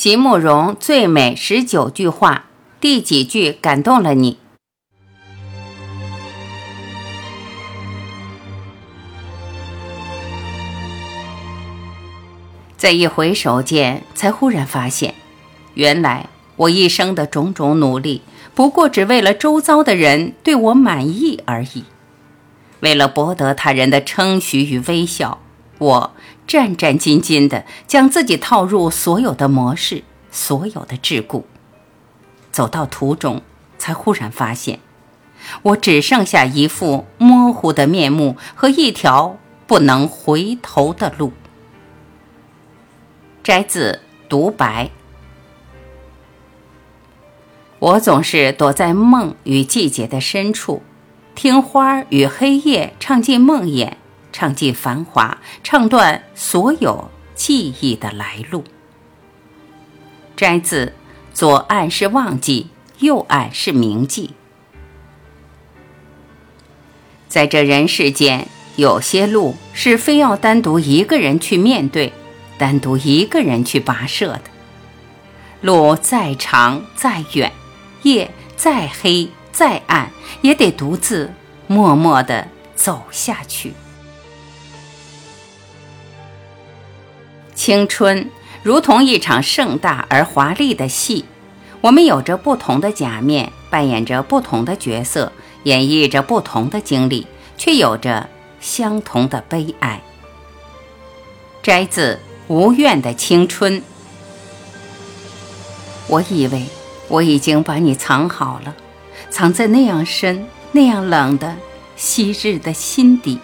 席慕容最美十九句话，第几句感动了你？在一回首间，才忽然发现，原来我一生的种种努力，不过只为了周遭的人对我满意而已。为了博得他人的称许与微笑，我战战兢兢地将自己套入所有的模式，所有的桎梏。走到途中，才忽然发现，我只剩下一副模糊的面目和一条不能回头的路。摘自独白。我总是躲在梦与季节的深处，听花儿与黑夜唱尽梦魇，唱尽繁华，唱断所有记忆的来路。摘自左岸是忘记，右岸是铭记。在这人世间，有些路是非要单独一个人去面对。单独一个人去跋涉的路，再长再远，夜再黑再暗，也得独自默默地走下去。青春如同一场盛大而华丽的戏，我们有着不同的假面，扮演着不同的角色，演绎着不同的经历，却有着相同的悲哀。摘自。无怨的青春，我以为我已经把你藏好了，藏在那样深、那样冷的昔日的心底。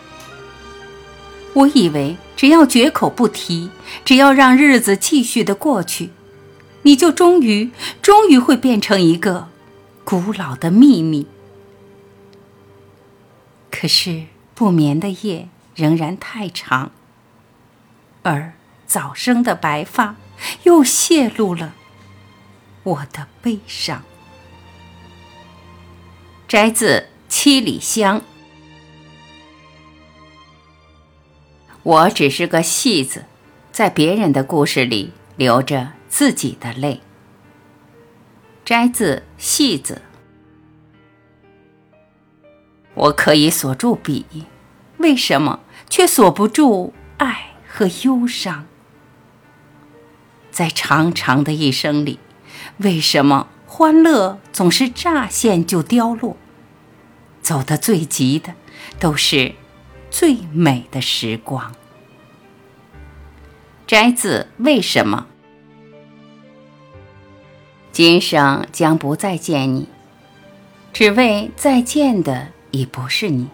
我以为只要绝口不提，只要让日子继续的过去，你就终于、终于会变成一个古老的秘密。可是不眠的夜仍然太长，而。早生的白发，又泄露了我的悲伤。摘自《七里香》。我只是个戏子，在别人的故事里流着自己的泪。摘自《戏子》。我可以锁住笔，为什么却锁不住爱和忧伤？在长长的一生里，为什么欢乐总是乍现就凋落？走得最急的，都是最美的时光。摘自《为什么》。今生将不再见你，只为再见的已不是你，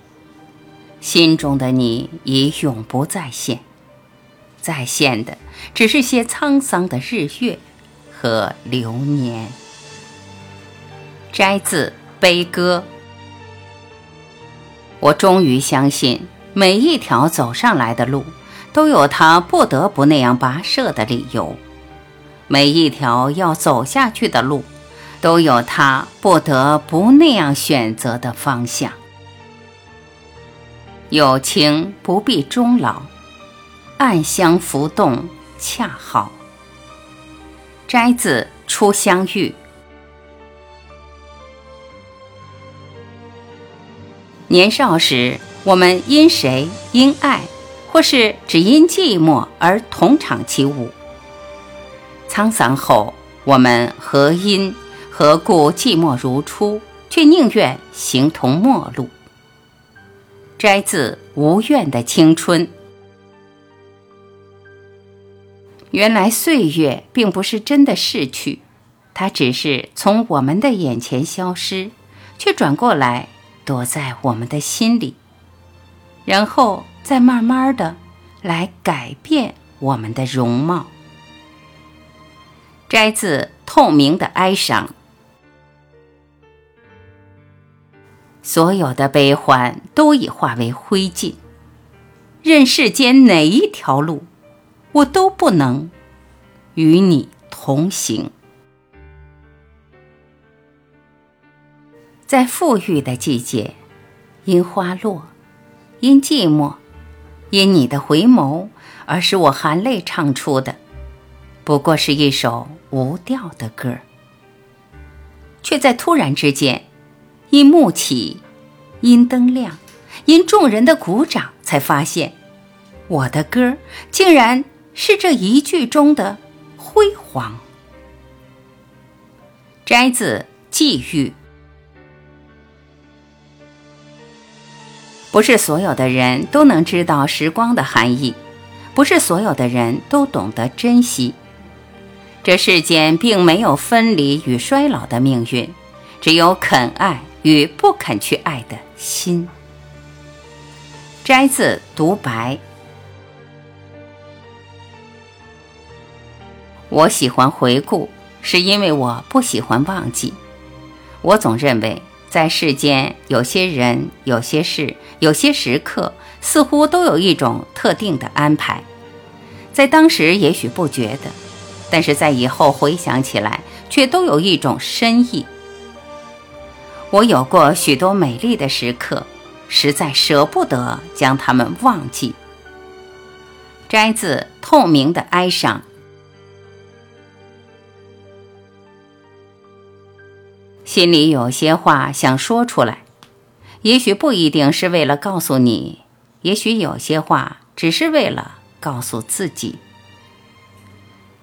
心中的你已永不再现。再现的只是些沧桑的日月和流年。摘自《悲歌》。我终于相信，每一条走上来的路，都有他不得不那样跋涉的理由；每一条要走下去的路，都有他不得不那样选择的方向。有情不必终老。暗香浮动，恰好。摘自《初相遇》。年少时，我们因谁因爱，或是只因寂寞而同场起舞；沧桑后，我们何因何故寂寞如初，却宁愿形同陌路。摘自《无怨的青春》。原来岁月并不是真的逝去，它只是从我们的眼前消失，却转过来躲在我们的心里，然后再慢慢的来改变我们的容貌。摘自《透明的哀伤》，所有的悲欢都已化为灰烬，任世间哪一条路。我都不能与你同行，在富裕的季节，樱花落，因寂寞，因你的回眸，而使我含泪唱出的，不过是一首无调的歌，却在突然之间，因幕起，因灯亮，因众人的鼓掌，才发现，我的歌竟然是这一句中的辉煌。摘自《际遇》。不是所有的人都能知道时光的含义，不是所有的人都懂得珍惜。这世间并没有分离与衰老的命运，只有肯爱与不肯去爱的心。摘自独白。我喜欢回顾，是因为我不喜欢忘记。我总认为。在世间，有些人、有些事、有些时刻，似乎都有一种特定的安排。在当时也许不觉得，但是在以后回想起来，却都有一种深意。我有过许多美丽的时刻，实在舍不得将它们忘记。摘自《透明的哀伤》。心里有些话想说出来，也许不一定是为了告诉你，也许有些话只是为了告诉自己。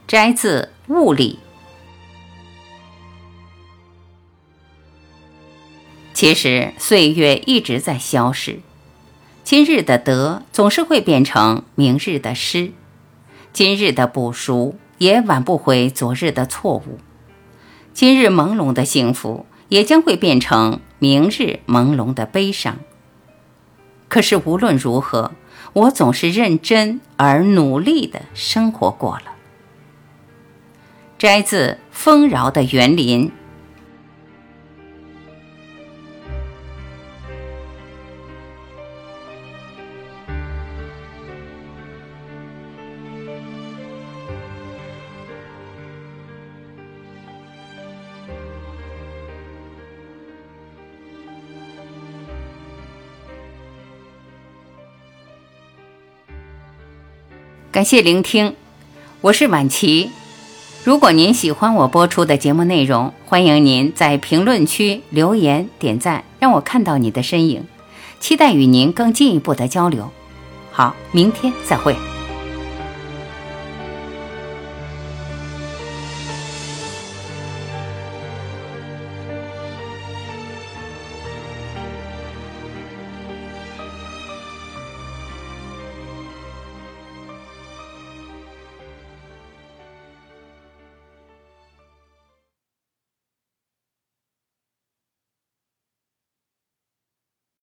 摘自《物理》。其实岁月一直在消逝，今日的得总是会变成明日的失，今日的不熟也挽不回昨日的错误。今日朦胧的幸福，也将会变成明日朦胧的悲伤。可是无论如何，我总是认真而努力的生活过了。摘自《丰饶的园林》。感谢聆听，我是婉琪。如果您喜欢我播出的节目内容，欢迎您在评论区留言点赞，让我看到你的身影。期待与您更进一步的交流。好，明天再会。